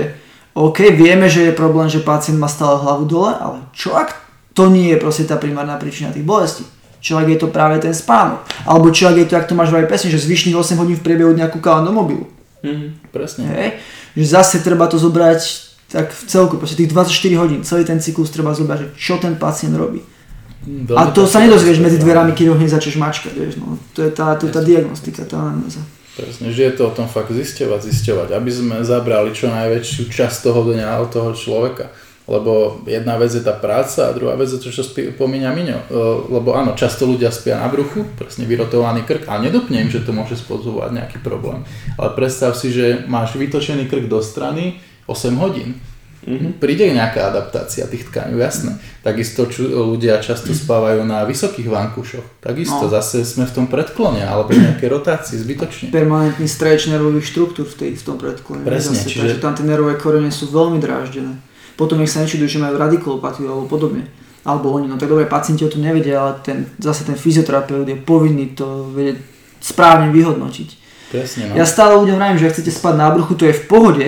OK, vieme, že je problém, že pacient má stále hlavu dole, ale čo ak to nie je proste tá primárna príčina tých bolestí? Čo ak je to práve ten spánok? Alebo čo ak je to, ak to máš aj presne, že zvyšných 8 hodín v priebehu dňa kúkala do mobilu? Mm-hmm, presne. Hej? Že zase treba to zobrať tak v celku, proste tých 24 hodín, celý ten cyklus treba zobrať, že čo ten pacient robí. Veľmi a to sa nedozvieš medzi dverami, keď ho hneď začneš mačkať, vieš, no. To je tá, to je tá diagnostika, tá anamnéza. Presne, že je to o tom fakt zisťovať, zisťovať, aby sme zabrali čo najväčšiu časť toho dňa od toho človeka. Lebo jedna vec je tá práca a druhá vec je to, čo spí, pomíňa Miňo. E, lebo áno, často ľudia spia na bruchu, presne vyrotovaný krk a nedopne im, že to môže spôsobovať nejaký problém. Ale predstav si, že máš vytočený krk do strany 8 hodín Mm-hmm. Príde nejaká adaptácia tých tkaní, jasné. Takisto ču, ľudia často spávajú na vysokých vankúšoch. Takisto no. zase sme v tom predklone alebo nejaké rotácii zbytočne. Permanentný streč nervových štruktúr v, tej, v tom predklone. Presne, zase, čiže... tam tie nervové korene sú veľmi dráždené. Potom nech sa nečudujú, že majú radikulopatiu alebo podobne. alebo oni, no tak dobre, pacienti o tom nevedia, ale ten, zase ten fyzioterapeut je povinný to vedieť správne vyhodnotiť. Presne, no. Ja stále ľuďom vravím, že ak chcete spať na bruchu, to je v pohode,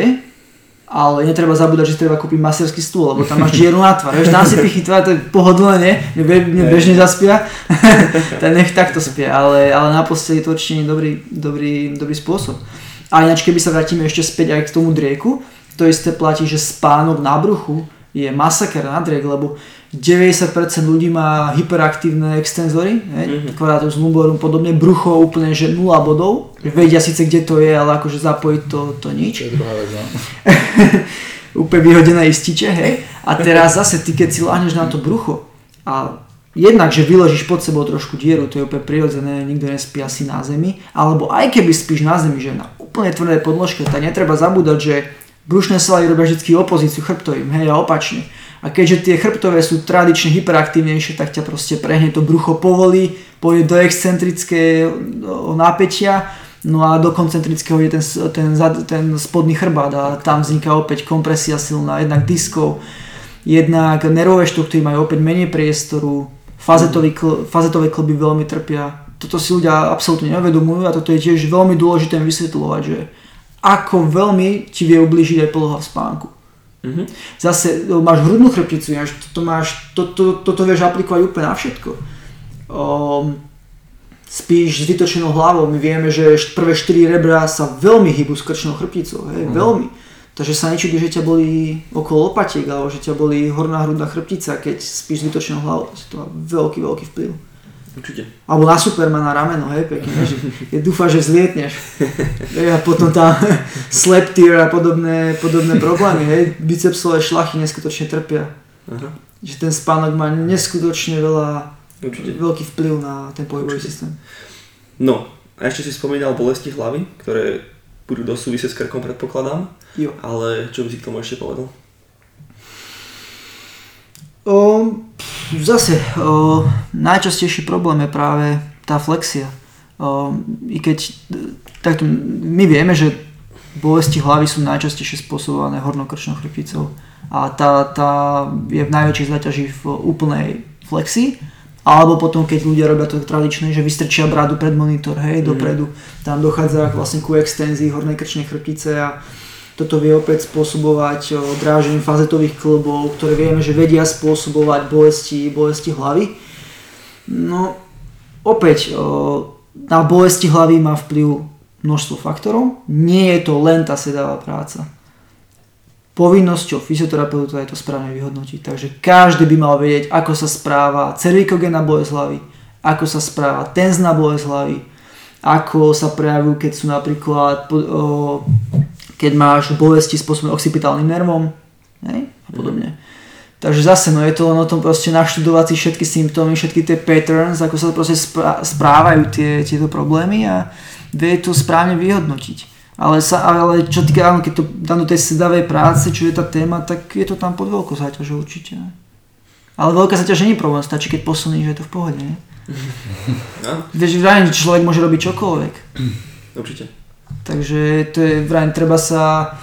ale netreba zabúdať, že si treba kúpiť maserský stôl, lebo tam máš dieru na tvár. Vieš, dám si pichy tvár, to je pohodlné, nie? Mne, mne bežne zaspia, <laughs> tak nech takto spia, ale, ale na posteli to určite nie je dobrý, dobrý, dobrý spôsob. A ináč, keby sa vrátime ešte späť aj k tomu drieku, to isté platí, že spánok na bruchu je masaker na driek, lebo 90% ľudí má hyperaktívne extenzory, mm-hmm. quadratus lumborum podobne, brucho úplne, že 0 bodov, vedia síce kde to je, ale akože zapojiť to, to nič. To je druhá vec, no. <laughs> úplne vyhodené ističe, hej. A teraz zase ty, keď si láhneš na to brucho a jednak, že vyložíš pod sebou trošku dieru, to je úplne prirodzené, nikto nespí asi na zemi, alebo aj keby spíš na zemi, že na úplne tvrdé podložke, tak netreba zabúdať, že brušné svaly robia vždy opozíciu chrbtovým, hej, a opačne. A keďže tie chrbtové sú tradične hyperaktívnejšie, tak ťa proste prehne to brucho povolí, pôjde do excentrického napätia, no a do koncentrického je ten, ten, ten spodný chrbát a tam vzniká opäť kompresia silná, jednak diskov, jednak nervové štruktúry majú opäť menej priestoru, fazetové, kl, fazetové klby veľmi trpia. Toto si ľudia absolútne neuvedomujú a toto je tiež veľmi dôležité vysvetľovať, že ako veľmi ti vie ublížiť aj poloha v spánku. Mm-hmm. Zase no, máš hrudnú chrbticu, toto, máš, to, to, toto vieš aplikovať úplne na všetko. Um, spíš s vytočenou hlavou, my vieme, že prvé 4 rebra sa veľmi hýbu s krčnou chrbticou, hej, mm-hmm. veľmi. Takže sa nečudí, že ťa boli okolo lopatiek, alebo že ťa boli horná hrudná chrbtica, keď spíš s vytočenou hlavou. To má veľký, veľký vplyv. Určite. Alebo na Supermana rameno, hej, pekne, že keď dúfa, že zlietneš. a potom tam <laughs> slap tier a podobné, podobné problémy, hej, bicepsové šlachy neskutočne trpia. Aha. Že ten spánok má neskutočne veľa, Určite. veľký vplyv na ten pohybový systém. No, a ešte si spomínal bolesti hlavy, ktoré budú dosť súvisieť s krkom, predpokladám. Jo. Ale čo by si k tomu ešte povedal? O, zase, o, najčastejší problém je práve tá flexia. O, I keď takto, my vieme, že bolesti hlavy sú najčastejšie spôsobované hornokrčnou chrbticou a tá, tá je v najväčšej záťaži v úplnej flexii. Alebo potom keď ľudia robia to tradičné, že vystrčia bradu pred monitor, hej, dopredu, tam dochádza vlastne ku extenzii hornej krčnej chrbtice a toto vie opäť spôsobovať dráženie fazetových klbov, ktoré vieme, že vedia spôsobovať bolesti, bolesti hlavy. No, opäť, na bolesti hlavy má vplyv množstvo faktorov. Nie je to len tá sedavá práca. Povinnosťou fyzioterapeuta je to správne vyhodnotiť. Takže každý by mal vedieť, ako sa správa cervikogénna bolesť hlavy, ako sa správa tenzná bolesť hlavy, ako sa prejavujú, keď sú napríklad keď máš bolesti spôsobené occipitálnym nervom hej, a podobne. Mm. Takže zase, no je to len o tom proste naštudovať si všetky symptómy, všetky tie patterns, ako sa proste správajú tie, tieto problémy a vie to správne vyhodnotiť. Ale, sa, ale čo týka, áno, keď to dám do tej sedavej práce, čo je tá téma, tak je to tam pod veľkou záťažou určite. Ne? Ale veľká záťaž nie je problém, stačí keď posuníš, že je to v pohode. Ne? <laughs> No. Vieš, človek môže robiť čokoľvek. Určite. Takže to je, vrajím, treba sa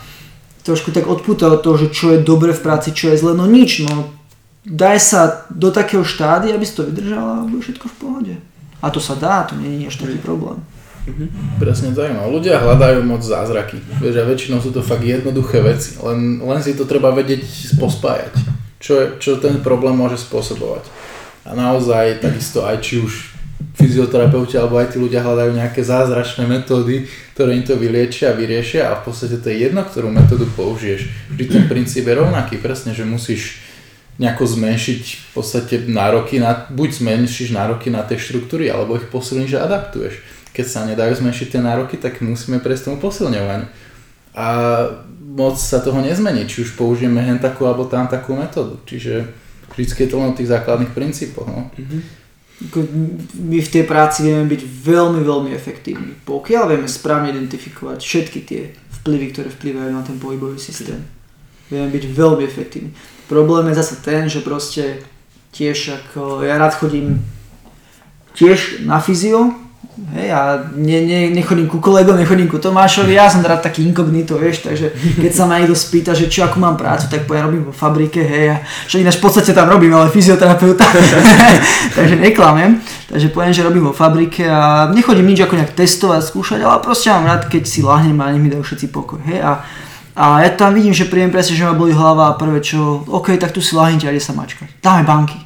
trošku tak odpútať od toho, že čo je dobre v práci, čo je zle, no nič, no daj sa do takého štádia, aby si to vydržal a bude všetko v pohode. A to sa dá, to nie je až taký problém. Mhm. Presne tak, no. Ľudia hľadajú moc zázraky. Vieš, a väčšinou sú to fakt jednoduché veci, len, len si to treba vedieť pospájať. Čo, čo ten problém môže spôsobovať. A naozaj takisto aj či už fyzioterapeuti alebo aj tí ľudia hľadajú nejaké zázračné metódy, ktoré im to vyliečia a vyriešia a v podstate to je jedno, ktorú metódu použiješ. Vždy ten princíp je rovnaký, presne, že musíš nejako zmenšiť v podstate nároky na, buď zmenšíš nároky na tie štruktúry, alebo ich posilníš a adaptuješ. Keď sa nedajú zmenšiť tie nároky, tak musíme prejsť tomu posilňovaniu. A moc sa toho nezmení, či už použijeme hen takú alebo tam takú metódu. Čiže vždy je to len o tých základných princípoch. No. Mm-hmm my v tej práci vieme byť veľmi, veľmi efektívni. Pokiaľ vieme správne identifikovať všetky tie vplyvy, ktoré vplyvajú na ten pohybový systém. Vieme byť veľmi efektívni. Problém je zase ten, že proste tiež ako ja rád chodím tiež na fyzio, Hej, a ne, ne, nechodím ku kolegom, nechodím ku Tomášovi, ja som rád taký inkognito, vieš, takže keď sa ma niekto spýta, že čo, akú mám prácu, tak poviem, robím vo fabrike, hej, a čo ináč v podstate tam robím, ale fyzioterapeuta, <laughs> takže neklamem, takže poviem, že robím vo fabrike a nechodím nič ako nejak testovať, skúšať, ale proste mám rád, keď si lahnem a nech mi dajú všetci pokoj, hej, a, a ja tam vidím, že príjem presne, že ma boli hlava a prvé čo, OK, tak tu si lahnite a ide sa mačkať. Dáme banky.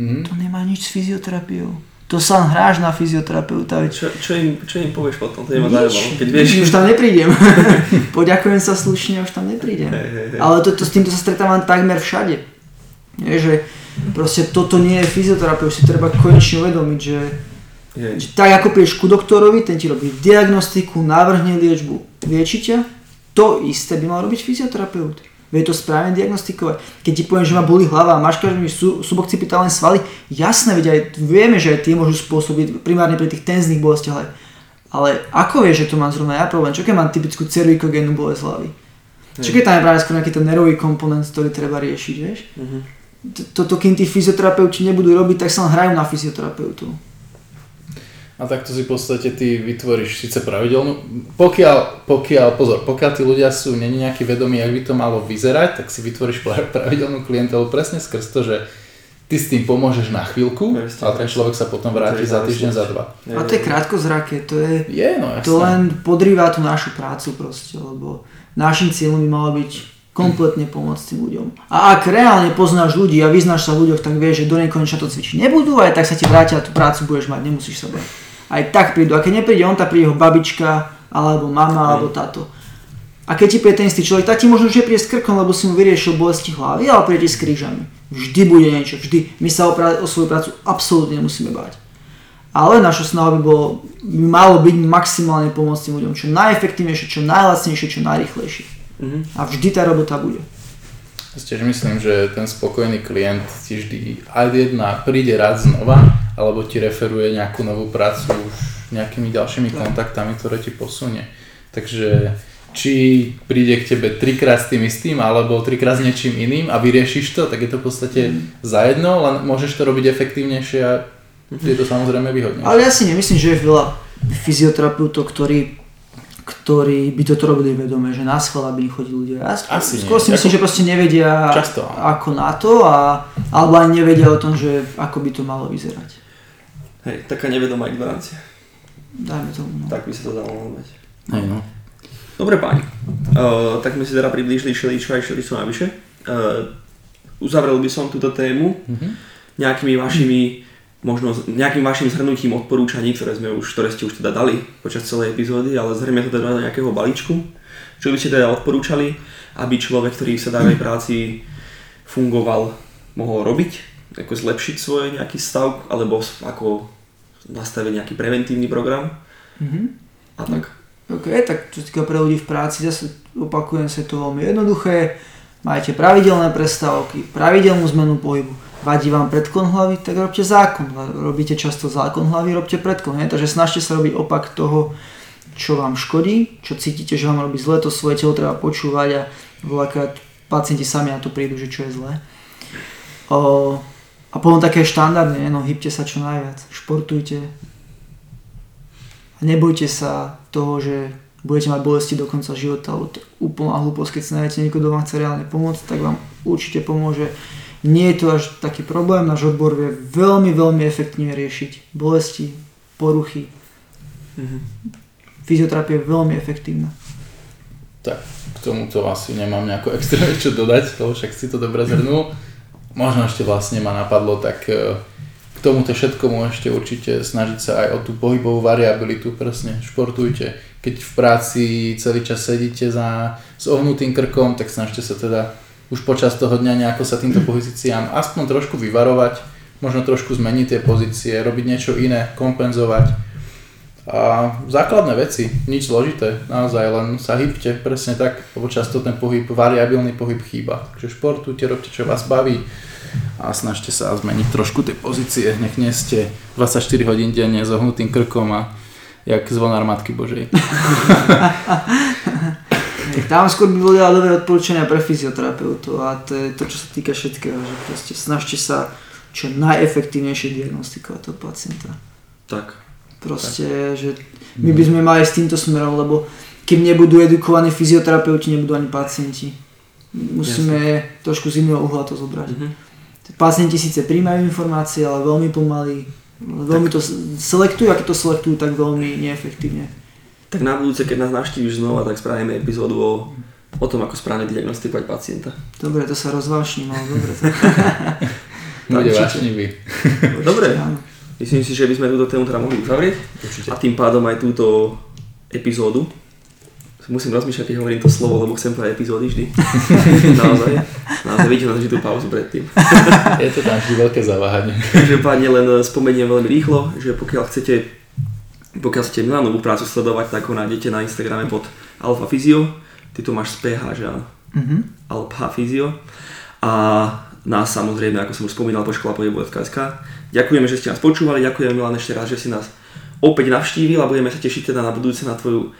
Mm. To nemá nič s fyzioterapiou to sa hráš na fyzioterapeuta. Čo, čo, im, čo im povieš potom? To ma zaujímalo. Keď vieš... Už tam neprídem. <laughs> Poďakujem sa slušne, už tam neprídem. Hey, hey, hey. Ale to, to, s týmto sa stretávam takmer všade. Je, že proste toto nie je fyzioterapeut, si treba konečne uvedomiť, že, že tak ako prídeš ku doktorovi, ten ti robí diagnostiku, navrhne liečbu, lieči ťa, to isté by mal robiť fyzioterapeut vie to správne diagnostikovať. Keď ti poviem, že ma boli hlava a máš každý sú, suboccipitálne svaly, jasné, veď aj vieme, že aj tie môžu spôsobiť primárne pri tých tenzných bolestiach, ale, ale ako vieš, že to mám zrovna ja problém? Čo keď mám typickú cervikogénnu bolesť hlavy? Čo keď tam je práve skôr nejaký ten nervový komponent, ktorý treba riešiť, vieš? Uh-huh. Toto, kým tí fyzioterapeuti nebudú robiť, tak sa len hrajú na fyzioterapeutu. A takto si v podstate ty vytvoríš síce pravidelnú, pokiaľ, pokiaľ, pozor, pokiaľ tí ľudia sú není nejaký vedomí, ak by to malo vyzerať, tak si vytvoríš pravidelnú klientelu presne skrz to, že ty s tým pomôžeš na chvíľku, ale ten človek sa potom vráti za týždeň, za dva. A to je krátko zraké, to je, je no, to len podrýva tú našu prácu proste, lebo našim cieľom by malo byť kompletne pomôcť tým ľuďom. A ak reálne poznáš ľudí a vyznáš sa v ľuďoch, tak vieš, že do nekonečna to cvičiť nebudú, aj tak sa ti vrátia a tú prácu budeš mať, nemusíš sa bať aj tak prídu. A keď nepríde on, tak príde jeho babička, alebo mama, alebo táto. A keď ti príde ten istý človek, tak ti možno že príde s krkom, lebo si mu vyriešil bolesti hlavy, ale príde s krížami. Vždy bude niečo, vždy. My sa o, pra- o svoju prácu absolútne nemusíme báť. Ale naša snaha by, bolo, by malo byť maximálne pomôcť tým ľuďom čo najefektívnejšie, čo najlacnejšie, čo najrychlejšie. Mm-hmm. A vždy tá robota bude. Ja tiež myslím, že ten spokojný klient ti vždy aj jedna príde rád znova, alebo ti referuje nejakú novú prácu už nejakými ďalšími kontaktami, ktoré ti posunie. Takže či príde k tebe trikrát s tým istým, alebo trikrát s niečím iným a vyriešiš to, tak je to v podstate mm. za jedno, len môžeš to robiť efektívnejšie a je to samozrejme výhodnejšie. Ale ja si nemyslím, že je veľa fyzioterapeutov, ktorí ktorí by toto robili vedome, že na schvál, aby im chodili ľudia. Ja Asi skôr si myslím, ako... že proste nevedia často. ako na to, a, alebo aj nevedia o tom, že ako by to malo vyzerať. Hej, taká nevedomá ignorancia. Dajme tomu. No. Tak by sa to dalo nazvať. Hej, no. Dobre páni, uh, tak sme si teda priblížili šeličo aj šeličo navyše. Uh, uzavrel by som túto tému mm-hmm. nejakými vašimi možno nejakým vašim zhrnutím odporúčaní, ktoré, sme už, ktoré ste už teda dali počas celej epizódy, ale zhrnieme to teda do nejakého balíčku. Čo by ste teda odporúčali, aby človek, ktorý v sedavej práci fungoval, mohol robiť? Ako zlepšiť svoj nejaký stav, alebo ako nastaviť nejaký preventívny program? Mm-hmm. A tak. OK, tak čo týka pre ľudí v práci, zase opakujem sa to veľmi jednoduché. Majte pravidelné prestávky, pravidelnú zmenu pohybu vadí vám predklon hlavy, tak robte zákon. Robíte často zákon hlavy, robte predklon. Hej? Takže snažte sa robiť opak toho, čo vám škodí, čo cítite, že vám robí zle, to svoje telo treba počúvať a veľakrát pacienti sami na to prídu, že čo je zlé. O, a potom také štandardné, no hybte sa čo najviac, športujte. A nebojte sa toho, že budete mať bolesti do konca života, alebo úplná hlúposť, keď sa nájdete niekto, kto chce reálne pomôcť, tak vám určite pomôže nie je to až taký problém, náš odbor vie veľmi, veľmi efektívne riešiť bolesti, poruchy. Mm-hmm. Fyzioterapia je veľmi efektívna. Tak, k tomuto asi nemám nejako extra <laughs> čo dodať, lebo však si to dobre zhrnul. Možno ešte vlastne ma napadlo, tak e, k tomuto všetko môžete určite snažiť sa aj o tú pohybovú variabilitu, presne, športujte. Keď v práci celý čas sedíte za, s ohnutým krkom, tak snažte sa teda už počas toho dňa nejako sa týmto pozíciám aspoň trošku vyvarovať, možno trošku zmeniť tie pozície, robiť niečo iné, kompenzovať. A základné veci, nič zložité, naozaj len sa hýbte, presne tak, lebo často ten pohyb, variabilný pohyb chýba. Takže športujte, robte čo vás baví a snažte sa zmeniť trošku tie pozície, nech nie ste 24 hodín denne s ohnutým krkom a jak zvonár Matky Božej. <laughs> Tak tam skôr by boli ale dobré odporúčania pre fyzioterapeutov a to je to, čo sa týka všetkého, že proste snažte sa čo najefektívnejšie diagnostikovať toho pacienta. Tak, Proste, že my by sme mali s týmto smerom, lebo kým nebudú edukovaní fyzioterapeuti, nebudú ani pacienti. Musíme Jasne. trošku z iného uhla to zobrať. Uh-huh. Pacienti síce príjmajú informácie, ale veľmi pomaly, veľmi tak. to selektujú, a keď to selektujú, tak veľmi neefektívne. Tak na budúce, keď nás navštíviš znova, tak spravíme epizódu o, o tom, ako správne diagnostikovať pacienta. Dobre, to sa rozvášním, ale dobre. To... <laughs> <laughs> Bude vášnivý. Dobre, myslím si, že by sme túto tému teda mohli uzavrieť. A tým pádom aj túto epizódu musím rozmýšľať, keď hovorím to slovo, lebo chcem povedať epizódy vždy. <laughs> naozaj. Naozaj vidíte na tú pauzu predtým. Je to tam vždy veľké zaváhanie. Každopádne len spomeniem veľmi rýchlo, že pokiaľ chcete pokiaľ chcete Milanovú prácu sledovať, tak ho nájdete na Instagrame pod Alfa Physio. Ty to máš z PH, že áno? Mm-hmm. Alfa Physio. A nás samozrejme, ako som už spomínal, po škola pohybu.sk. Ďakujeme, že ste nás počúvali, ďakujem Milan ešte raz, že si nás opäť navštívil a budeme sa tešiť teda na budúce na tvoju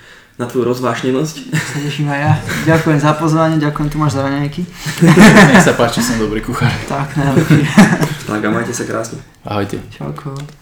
na tvoju rozvášnenosť. Sa teším aj ja. Ďakujem za pozvanie, ďakujem Tomáš za raňajky. <laughs> Nech sa páči, som dobrý kuchár. Tak, najlepší. tak a majte sa krásne. Ahojte. Čauko.